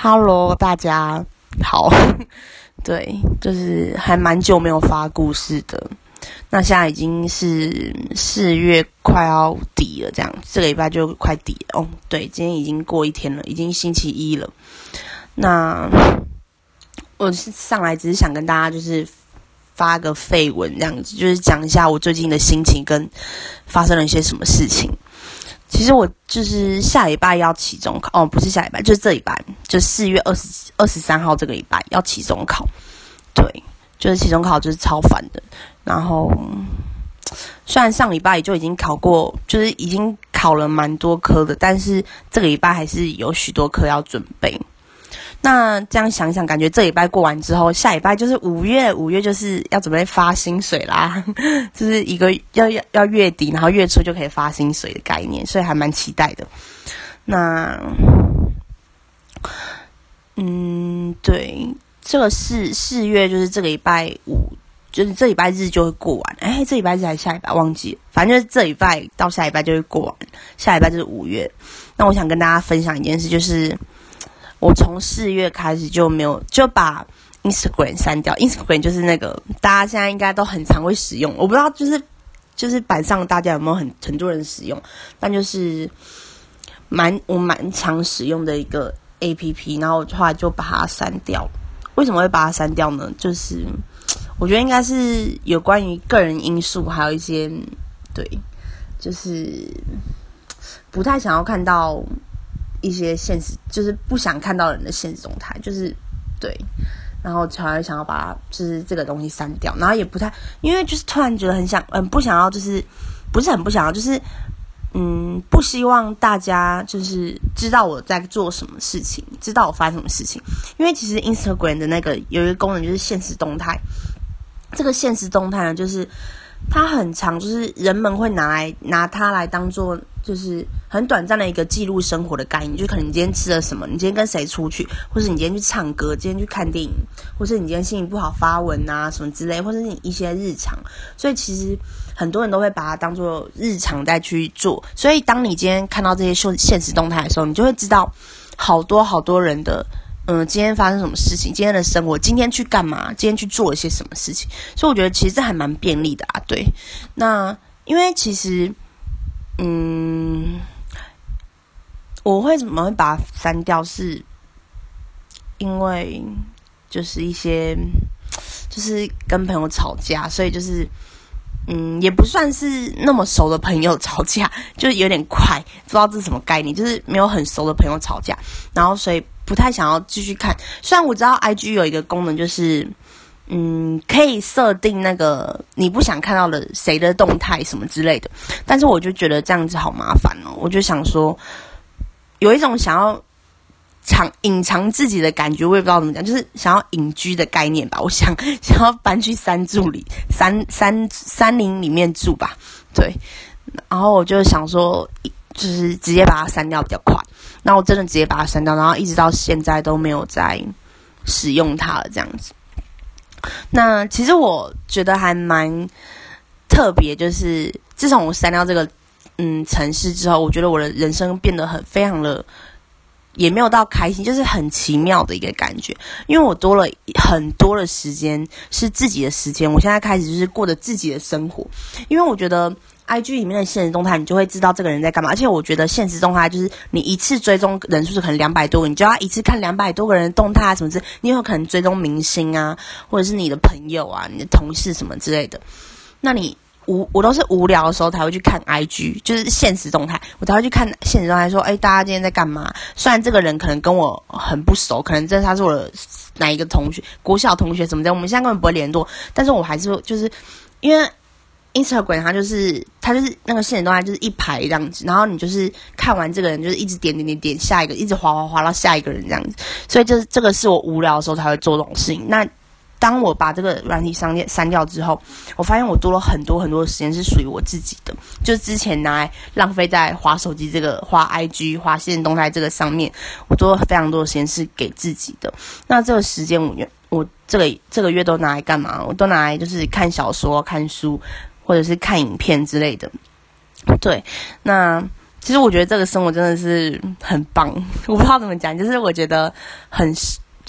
Hello，大家好。对，就是还蛮久没有发故事的。那现在已经是四月快要底了，这样这个礼拜就快底了哦。对，今天已经过一天了，已经星期一了。那我上来只是想跟大家就是发个废文这样子，就是讲一下我最近的心情跟发生了一些什么事情。其实我就是下礼拜要期中考哦，不是下礼拜，就是这礼拜，就四月二十二十三号这个礼拜要期中考。对，就是期中考就是超烦的。然后虽然上礼拜就已经考过，就是已经考了蛮多科的，但是这个礼拜还是有许多科要准备。那这样想想，感觉这礼拜过完之后，下礼拜就是五月，五月就是要准备发薪水啦，就是一个要要要月底，然后月初就可以发薪水的概念，所以还蛮期待的。那，嗯，对，这个四四月就是这个礼拜五，就是这礼拜日就会过完。哎，这礼拜日还是下礼拜忘记，反正就是这礼拜到下礼拜就会过完，下礼拜就是五月。那我想跟大家分享一件事，就是。我从四月开始就没有就把 Instagram 删掉，Instagram 就是那个大家现在应该都很常会使用，我不知道就是就是板上大家有没有很很多人使用，但就是蛮我蛮常使用的一个 A P P，然后后来就把它删掉。为什么会把它删掉呢？就是我觉得应该是有关于个人因素，还有一些对，就是不太想要看到。一些现实就是不想看到人的现实动态，就是对，然后才想要把就是这个东西删掉，然后也不太，因为就是突然觉得很想，嗯，不想要，就是不是很不想要，就是嗯，不希望大家就是知道我在做什么事情，知道我发生什么事情，因为其实 Instagram 的那个有一个功能就是现实动态，这个现实动态呢，就是它很长，就是人们会拿来拿它来当做。就是很短暂的一个记录生活的概念，就可能你今天吃了什么，你今天跟谁出去，或是你今天去唱歌，今天去看电影，或是你今天心情不好发文啊什么之类，或者是你一些日常。所以其实很多人都会把它当做日常再去做。所以当你今天看到这些现现实动态的时候，你就会知道好多好多人的嗯，今天发生什么事情，今天的生活，今天去干嘛，今天去做一些什么事情。所以我觉得其实这还蛮便利的啊。对，那因为其实。嗯，我会怎么会把它删掉？是因为就是一些 就是跟朋友吵架，所以就是嗯，也不算是那么熟的朋友吵架，就有点快，不知道这是什么概念，就是没有很熟的朋友吵架，然后所以不太想要继续看。虽然我知道 I G 有一个功能，就是。嗯，可以设定那个你不想看到的谁的动态什么之类的，但是我就觉得这样子好麻烦哦。我就想说，有一种想要藏隐藏自己的感觉，我也不知道怎么讲，就是想要隐居的概念吧。我想想要搬去山住里山山山林里面住吧，对。然后我就想说，就是直接把它删掉比较快。那我真的直接把它删掉，然后一直到现在都没有再使用它了，这样子。那其实我觉得还蛮特别，就是自从我删掉这个嗯城市之后，我觉得我的人生变得很非常的，也没有到开心，就是很奇妙的一个感觉，因为我多了很多的时间是自己的时间，我现在开始就是过着自己的生活，因为我觉得。I G 里面的现实动态，你就会知道这个人在干嘛。而且我觉得现实动态就是你一次追踪人数是可能两百多，你就要一次看两百多个人动态啊什么之。你有可能追踪明星啊，或者是你的朋友啊、你的同事什么之类的。那你无我都是无聊的时候才会去看 I G，就是现实动态，我才会去看现实动态，说哎，大家今天在干嘛？虽然这个人可能跟我很不熟，可能真的他是我的哪一个同学、国小同学什么的，我们现在根本不会联络，但是我还是就是因为。Instagram 它就是它就是那个现实动态就是一排这样子，然后你就是看完这个人就是一直点点点点下一个，一直滑滑滑到下一个人这样子，所以就是这个是我无聊的时候才会做这种事情。那当我把这个软体商店删掉之后，我发现我多了很多很多的时间是属于我自己的，就是之前拿来浪费在滑手机这个滑 IG 滑现实动态这个上面，我多了非常多的时间是给自己的。那这个时间我我这个这个月都拿来干嘛？我都拿来就是看小说、看书。或者是看影片之类的，对，那其实我觉得这个生活真的是很棒，我不知道怎么讲，就是我觉得很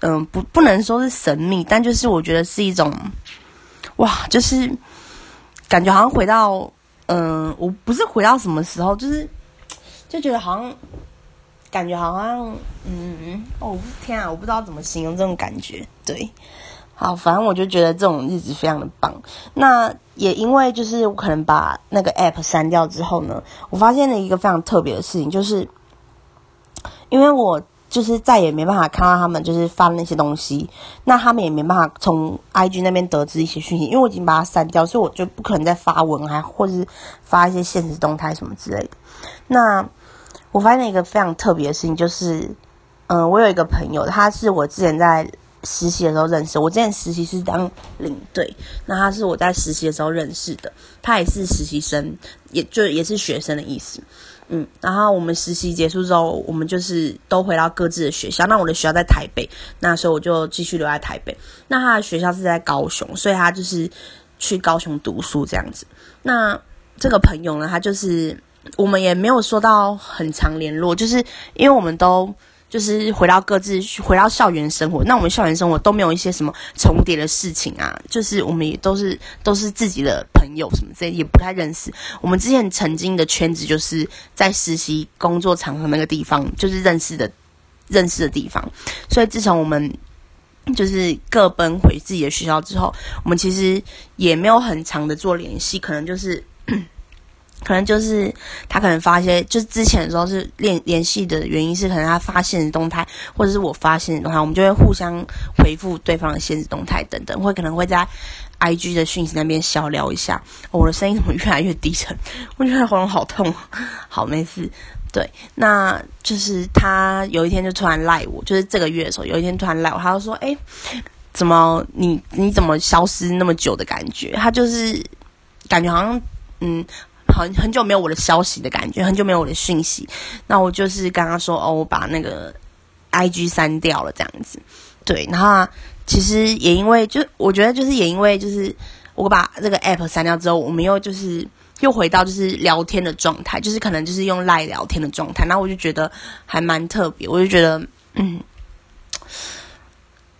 嗯不不能说是神秘，但就是我觉得是一种哇，就是感觉好像回到嗯，我不是回到什么时候，就是就觉得好像感觉好像嗯哦天啊，我不知道怎么形容这种感觉，对。好，反正我就觉得这种日子非常的棒。那也因为就是我可能把那个 app 删掉之后呢，我发现了一个非常特别的事情，就是因为我就是再也没办法看到他们就是发的那些东西，那他们也没办法从 IG 那边得知一些讯息，因为我已经把它删掉，所以我就不可能再发文还或者是发一些现实动态什么之类的。那我发现一个非常特别的事情，就是嗯，我有一个朋友，他是我之前在。实习的时候认识我，之前实习是当领队，那他是我在实习的时候认识的，他也是实习生，也就也是学生的意思，嗯，然后我们实习结束之后，我们就是都回到各自的学校，那我的学校在台北，那时候我就继续留在台北，那他的学校是在高雄，所以他就是去高雄读书这样子。那这个朋友呢，他就是我们也没有说到很长联络，就是因为我们都。就是回到各自回到校园生活，那我们校园生活都没有一些什么重叠的事情啊。就是我们也都是都是自己的朋友什么之类，也不太认识。我们之前曾经的圈子就是在实习工作场合那个地方，就是认识的认识的地方。所以自从我们就是各奔回自己的学校之后，我们其实也没有很长的做联系，可能就是。可能就是他可能发一些，就是之前的时候是联联系的原因是，可能他发现的动态，或者是我发现的动态，我们就会互相回复对方的现实动态等等，会可能会在 I G 的讯息那边小聊一下。我的声音怎么越来越低沉？我觉得喉咙好痛。好，没事。对，那就是他有一天就突然赖我，就是这个月的时候，有一天突然赖我，他就说：“哎，怎么你你怎么消失那么久的感觉？”他就是感觉好像嗯。很很久没有我的消息的感觉，很久没有我的讯息。那我就是刚刚说哦，我把那个 I G 删掉了这样子。对，然后其实也因为，就我觉得就是也因为，就是我把这个 App 删掉之后，我们又就是又回到就是聊天的状态，就是可能就是用赖聊天的状态。那我就觉得还蛮特别，我就觉得嗯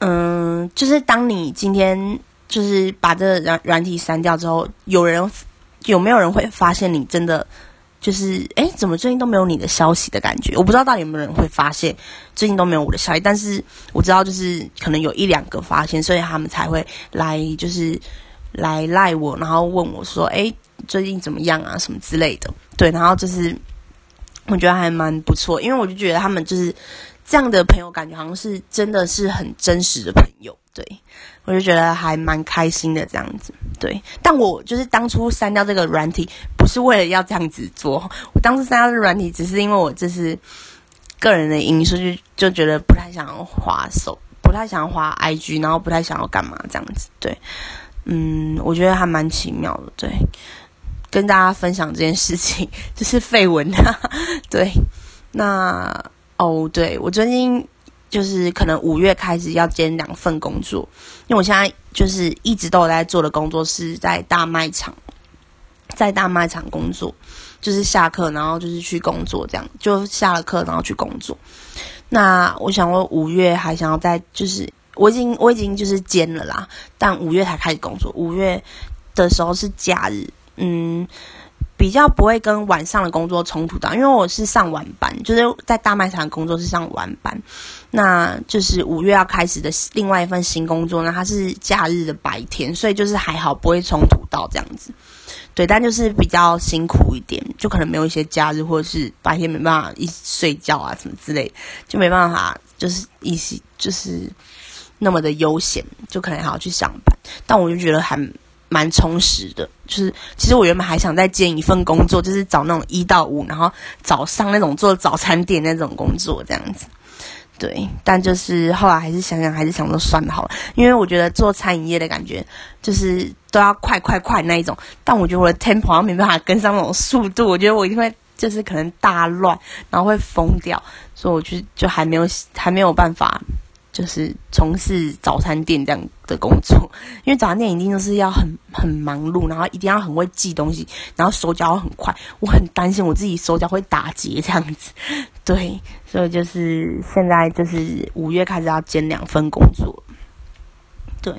嗯，就是当你今天就是把这软软体删掉之后，有人。有没有人会发现你真的就是哎，怎么最近都没有你的消息的感觉？我不知道到底有没有人会发现最近都没有我的消息，但是我知道就是可能有一两个发现，所以他们才会来就是来赖我，然后问我说：“哎，最近怎么样啊？什么之类的。”对，然后就是我觉得还蛮不错，因为我就觉得他们就是这样的朋友，感觉好像是真的是很真实的朋友。对，我就觉得还蛮开心的这样子。对，但我就是当初删掉这个软体，不是为了要这样子做。我当时删掉这个软体，只是因为我这是个人的因素，就就觉得不太想要滑手，不太想要滑 IG，然后不太想要干嘛这样子。对，嗯，我觉得还蛮奇妙的。对，跟大家分享这件事情，就是绯闻。对，那哦，对我最近。就是可能五月开始要兼两份工作，因为我现在就是一直都有在做的工作是在大卖场，在大卖场工作，就是下课然后就是去工作这样，就下了课然后去工作。那我想我五月还想要再就是我已经我已经就是兼了啦，但五月才开始工作，五月的时候是假日，嗯。比较不会跟晚上的工作冲突到，因为我是上晚班，就是在大卖场工作是上晚班，那就是五月要开始的另外一份新工作呢，它是假日的白天，所以就是还好不会冲突到这样子，对，但就是比较辛苦一点，就可能没有一些假日或者是白天没办法一睡觉啊什么之类，就没办法就是一起就是那么的悠闲，就可能还要去上班，但我就觉得还。蛮充实的，就是其实我原本还想再兼一份工作，就是找那种一到五，然后早上那种做早餐店那种工作这样子。对，但就是后来还是想想，还是想说算了好了，因为我觉得做餐饮业的感觉就是都要快快快那一种，但我觉得我的 tempo 没办法跟上那种速度，我觉得我一定会就是可能大乱，然后会疯掉，所以我就就还没有还没有办法。就是从事早餐店这样的工作，因为早餐店一定都是要很很忙碌，然后一定要很会记东西，然后手脚很快。我很担心我自己手脚会打结这样子，对，所以就是现在就是五月开始要兼两份工作，对。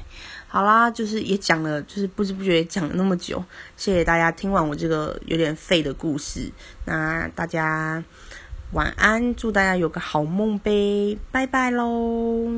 好啦，就是也讲了，就是不知不觉讲了那么久，谢谢大家听完我这个有点废的故事。那大家晚安，祝大家有个好梦呗，拜拜喽。